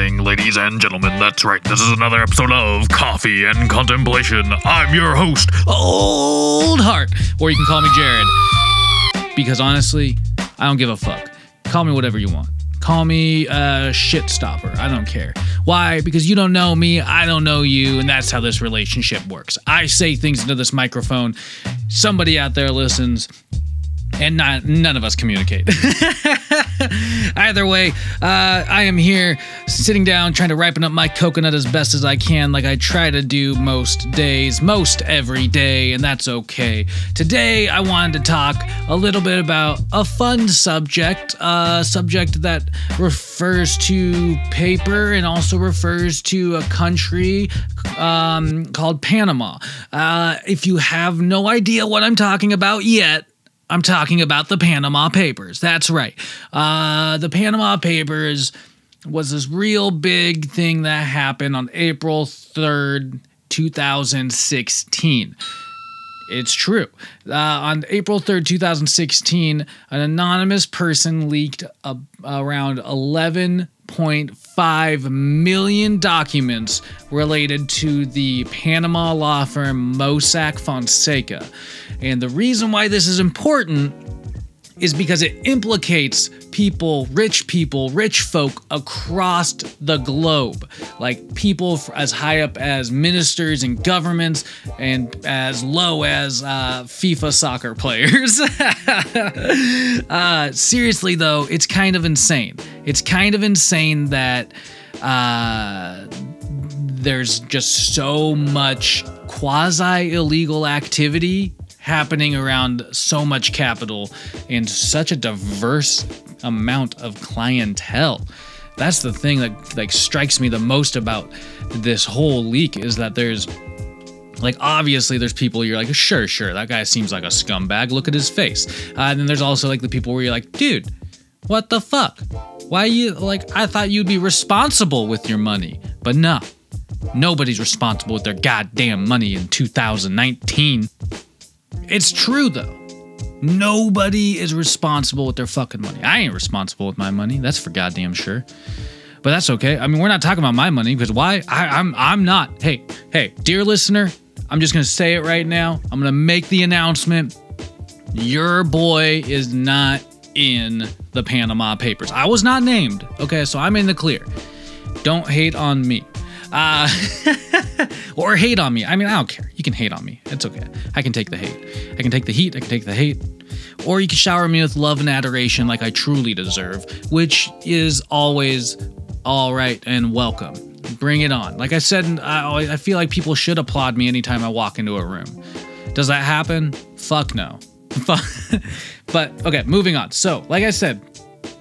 Morning, ladies and gentlemen. That's right. This is another episode of Coffee and Contemplation. I'm your host, Old Heart, or you can call me Jared. Because honestly, I don't give a fuck. Call me whatever you want. Call me a shit stopper. I don't care. Why? Because you don't know me, I don't know you, and that's how this relationship works. I say things into this microphone, somebody out there listens, and not none of us communicate. Either way, uh, I am here sitting down trying to ripen up my coconut as best as I can, like I try to do most days, most every day, and that's okay. Today, I wanted to talk a little bit about a fun subject, a subject that refers to paper and also refers to a country um, called Panama. Uh, if you have no idea what I'm talking about yet, I'm talking about the Panama Papers. That's right. Uh, the Panama Papers was this real big thing that happened on April 3rd, 2016. It's true. Uh, on April 3rd, 2016, an anonymous person leaked a, around 11.5 million documents related to the Panama law firm Mossack Fonseca. And the reason why this is important is because it implicates people, rich people, rich folk across the globe, like people as high up as ministers and governments, and as low as uh, FIFA soccer players. uh, seriously, though, it's kind of insane. It's kind of insane that. Uh, there's just so much quasi illegal activity happening around so much capital and such a diverse amount of clientele. That's the thing that like strikes me the most about this whole leak is that there's like obviously there's people you're like sure sure that guy seems like a scumbag look at his face. Uh, and then there's also like the people where you're like dude what the fuck? Why you like i thought you'd be responsible with your money but no nobody's responsible with their goddamn money in 2019 it's true though. Nobody is responsible with their fucking money. I ain't responsible with my money. That's for goddamn sure. But that's okay. I mean, we're not talking about my money because why? I, I'm I'm not. Hey, hey, dear listener, I'm just gonna say it right now. I'm gonna make the announcement. Your boy is not in the Panama Papers. I was not named. Okay, so I'm in the clear. Don't hate on me. Uh, or hate on me. I mean, I don't care. You can hate on me. It's okay. I can take the hate. I can take the heat. I can take the hate. Or you can shower me with love and adoration like I truly deserve, which is always all right and welcome. Bring it on. Like I said, I, I feel like people should applaud me anytime I walk into a room. Does that happen? Fuck no. but okay, moving on. So, like I said,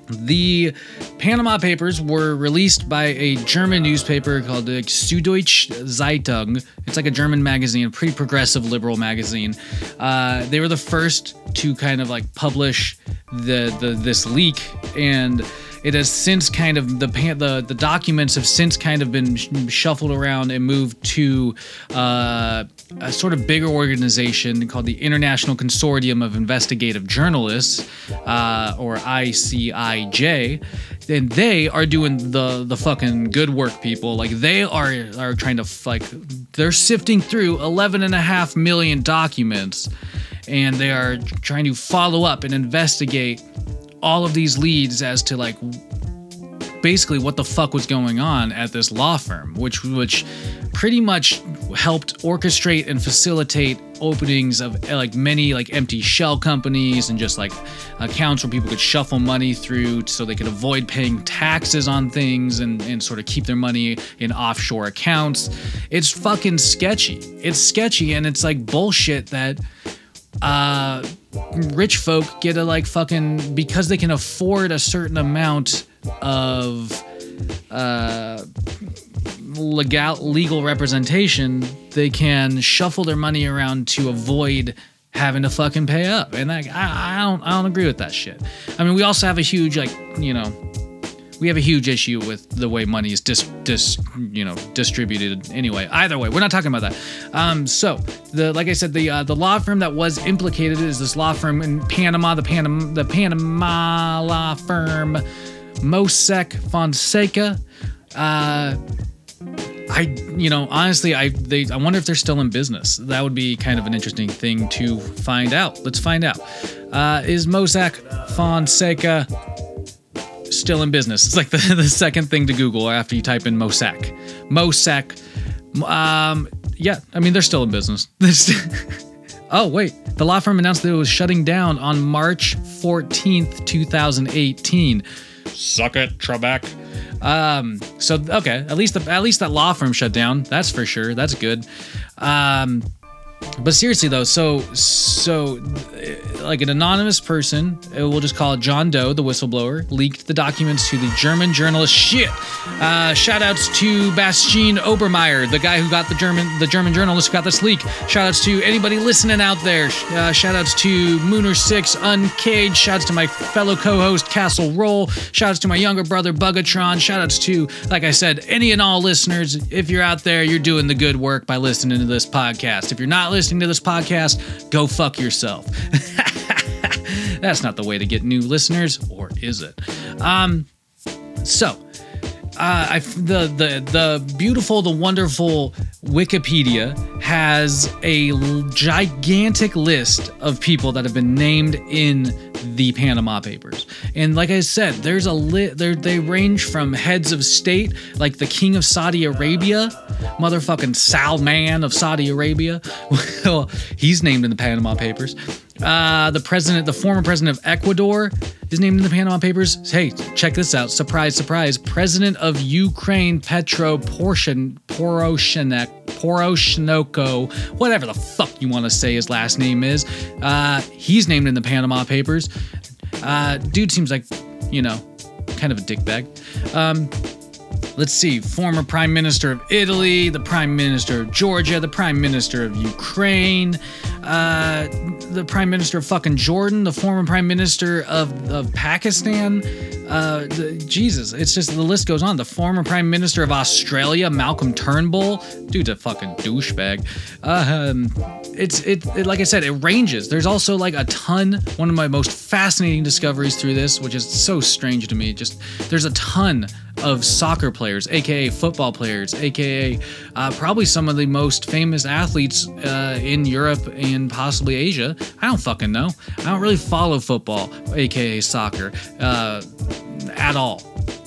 the Panama Papers were released by a German newspaper called the Süddeutsche Zeitung. It's like a German magazine, a pretty progressive liberal magazine. Uh, they were the first to kind of like publish the, the this leak, and it has since kind of the the the documents have since kind of been shuffled around and moved to uh, a sort of bigger organization called the International Consortium of Investigative Journalists, uh, or ICIJ, and they are doing the the fucking good work, people. Like they are are trying to like they're sifting through 11 and a half million documents, and they are trying to follow up and investigate all of these leads as to like basically what the fuck was going on at this law firm, which which pretty much helped orchestrate and facilitate openings of like many like empty shell companies and just like accounts where people could shuffle money through so they could avoid paying taxes on things and, and sort of keep their money in offshore accounts. It's fucking sketchy. It's sketchy and it's like bullshit that uh, rich folk get a like fucking because they can afford a certain amount of uh, legal legal representation, they can shuffle their money around to avoid having to fucking pay up. And like, I, I don't I don't agree with that shit. I mean, we also have a huge like you know we have a huge issue with the way money is dis, dis you know distributed anyway either way we're not talking about that um, so the like i said the uh, the law firm that was implicated is this law firm in panama the panama the panama law firm mossack fonseca uh, I, you know, honestly, I they I wonder if they're still in business. That would be kind of an interesting thing to find out. Let's find out. Uh, is Mossack Fonseca still in business? It's like the, the second thing to Google after you type in Mossack. Mossack. Um, yeah, I mean they're still in business. oh wait, the law firm announced that it was shutting down on March 14th, 2018. Suck it, Trebek. Um, so okay, at least the, at least that law firm shut down. That's for sure. That's good. Um, but seriously though, so so like an anonymous person, uh, we'll just call it John Doe, the whistleblower, leaked the documents to the German journalist. Shit. Uh, shout outs to Bastian Obermayer, the guy who got the German the German journalist who got this leak. Shout outs to anybody listening out there. Uh, shout outs to Mooner Six Uncaged. Shouts to my fellow co-host Castle Roll. Shouts to my younger brother Bugatron. Shout outs to, like I said, any and all listeners. If you're out there, you're doing the good work by listening to this podcast. If you're not listening to this podcast, go fuck yourself. That's not the way to get new listeners, or is it? Um, so, uh, I, the the the beautiful, the wonderful Wikipedia has a gigantic list of people that have been named in the Panama Papers. And like I said, there's a lit. They range from heads of state, like the King of Saudi Arabia, motherfucking Salman of Saudi Arabia. well, he's named in the Panama Papers. Uh, the president, the former president of Ecuador, is named in the Panama Papers. Hey, check this out! Surprise, surprise! President of Ukraine, Petro Poroshenko, Poroshenko, whatever the fuck you want to say his last name is. Uh, he's named in the Panama Papers. Uh, dude seems like, you know, kind of a dickbag. Um, let's see, former Prime Minister of Italy, the Prime Minister of Georgia, the Prime Minister of Ukraine, uh, the Prime Minister of fucking Jordan, the former Prime Minister of, of Pakistan. Uh, the, Jesus, it's just the list goes on. The former Prime Minister of Australia, Malcolm Turnbull, dude's a fucking douchebag. Um, it's it, it like I said, it ranges. There's also like a ton. One of my most fascinating discoveries through this, which is so strange to me, just there's a ton of soccer players, aka football players, aka uh, probably some of the most famous athletes uh, in Europe and possibly Asia. I don't fucking know. I don't really follow football, aka soccer, uh, at all.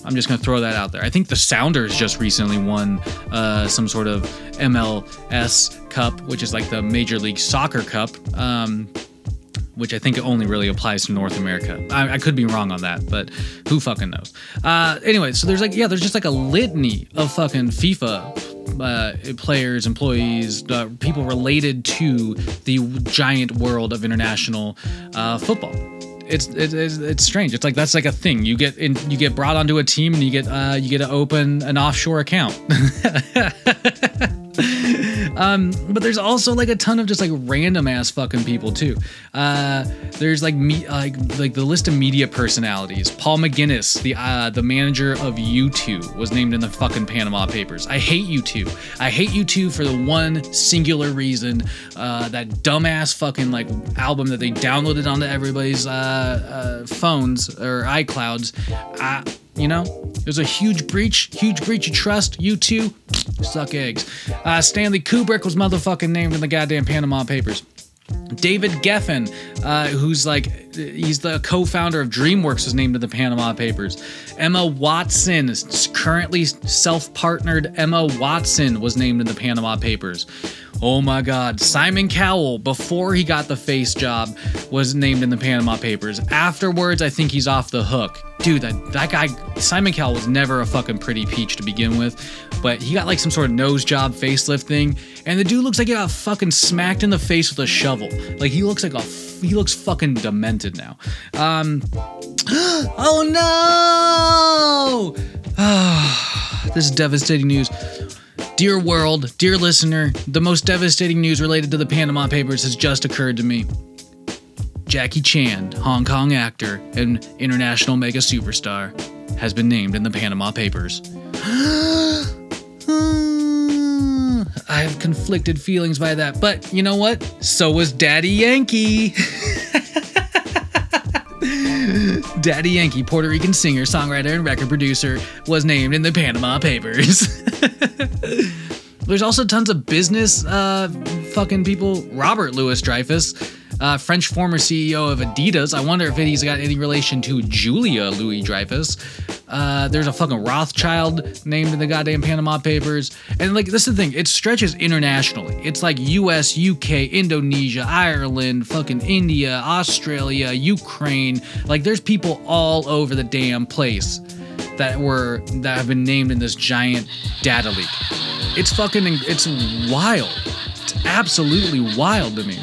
I'm just gonna throw that out there. I think the Sounders just recently won uh, some sort of MLS Cup, which is like the Major League Soccer Cup. Um, which I think only really applies to North America. I, I, could be wrong on that, but who fucking knows? Uh, anyway, so there's like, yeah, there's just like a litany of fucking FIFA uh, players, employees, uh, people related to the giant world of international uh, football it's, it's it's strange. It's like that's like a thing. You get in, you get brought onto a team, and you get uh, you get to open an offshore account. um, but there's also like a ton of just like random ass fucking people too. Uh, there's like me like like the list of media personalities. Paul McGuinness, the uh, the manager of U2, was named in the fucking Panama Papers. I hate U2. I hate U2 for the one singular reason. Uh, that dumbass fucking like album that they downloaded onto everybody's uh, uh, phones or iClouds. I, you know, it was a huge breach, huge breach of trust. U2 suck eggs. Uh, Stanley Kubrick was motherfucking named in the goddamn Panama Papers. David Geffen, uh, who's like, he's the co founder of DreamWorks, was named in the Panama Papers. Emma Watson, currently self partnered Emma Watson, was named in the Panama Papers. Oh my God. Simon Cowell, before he got the face job, was named in the Panama Papers. Afterwards, I think he's off the hook. Dude, that, that guy, Simon Cowell, was never a fucking pretty peach to begin with, but he got like some sort of nose job facelift thing, and the dude looks like he got fucking smacked in the face with a shovel. Like he looks like a, he looks fucking demented now. Um, oh no! this is devastating news. Dear world, dear listener, the most devastating news related to the Panama Papers has just occurred to me. Jackie Chan, Hong Kong actor and international mega superstar, has been named in the Panama Papers. I have conflicted feelings by that, but you know what? So was Daddy Yankee. Daddy Yankee, Puerto Rican singer, songwriter, and record producer, was named in the Panama Papers. There's also tons of business uh, fucking people. Robert Louis Dreyfus, uh, French former CEO of Adidas. I wonder if he's got any relation to Julia Louis Dreyfus. Uh, there's a fucking Rothschild named in the goddamn Panama Papers. And like, this is the thing, it stretches internationally. It's like US, UK, Indonesia, Ireland, fucking India, Australia, Ukraine. Like, there's people all over the damn place that were that have been named in this giant data leak. It's fucking it's wild. It's absolutely wild to me.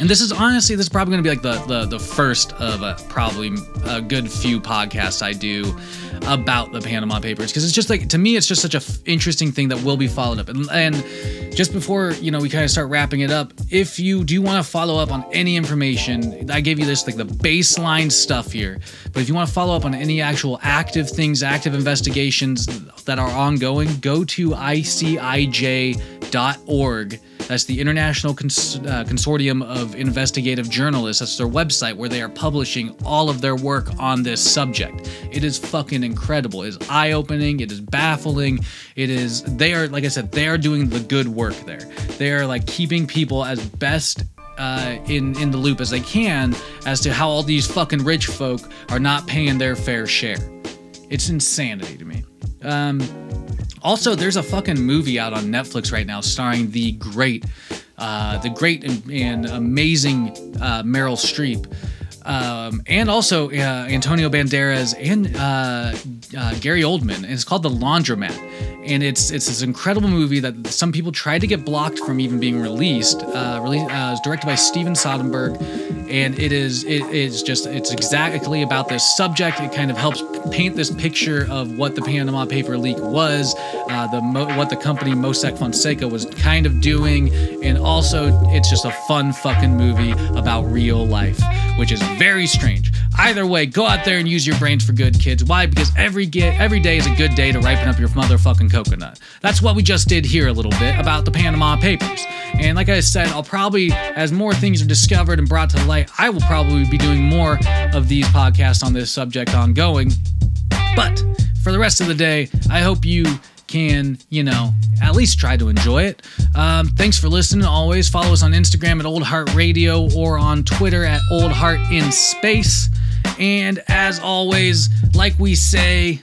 And this is honestly, this is probably going to be like the, the the first of a, probably a good few podcasts I do about the Panama Papers because it's just like to me, it's just such a f- interesting thing that will be followed up. And, and just before you know we kind of start wrapping it up, if you do want to follow up on any information, I gave you this like the baseline stuff here. But if you want to follow up on any actual active things, active investigations that are ongoing, go to icij.org. That's the International Cons- uh, Consortium of Investigative Journalists. That's their website where they are publishing all of their work on this subject. It is fucking incredible. It is eye opening. It is baffling. It is, they are, like I said, they are doing the good work there. They are like keeping people as best uh, in in the loop as they can as to how all these fucking rich folk are not paying their fair share. It's insanity to me. Um, also, there's a fucking movie out on Netflix right now starring the great, uh, the great and, and amazing uh, Meryl Streep. Um, and also uh, Antonio Banderas and uh, uh, Gary Oldman. It's called The Laundromat, and it's it's this incredible movie that some people tried to get blocked from even being released. Uh, released uh, directed by Steven Soderbergh, and it is it is just it's exactly about this subject. It kind of helps paint this picture of what the Panama Paper leak was, uh, the mo- what the company Mossack Fonseca was kind of doing, and also it's just a fun fucking movie about real life, which is very strange. Either way, go out there and use your brains for good, kids. Why? Because every get every day is a good day to ripen up your motherfucking coconut. That's what we just did here a little bit about the Panama Papers. And like I said, I'll probably, as more things are discovered and brought to light, I will probably be doing more of these podcasts on this subject ongoing. But for the rest of the day, I hope you can, you know, at least try to enjoy it. Um, thanks for listening. Always follow us on Instagram at Old Heart Radio or on Twitter at Old Heart in Space. And as always, like we say,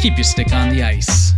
keep your stick on the ice.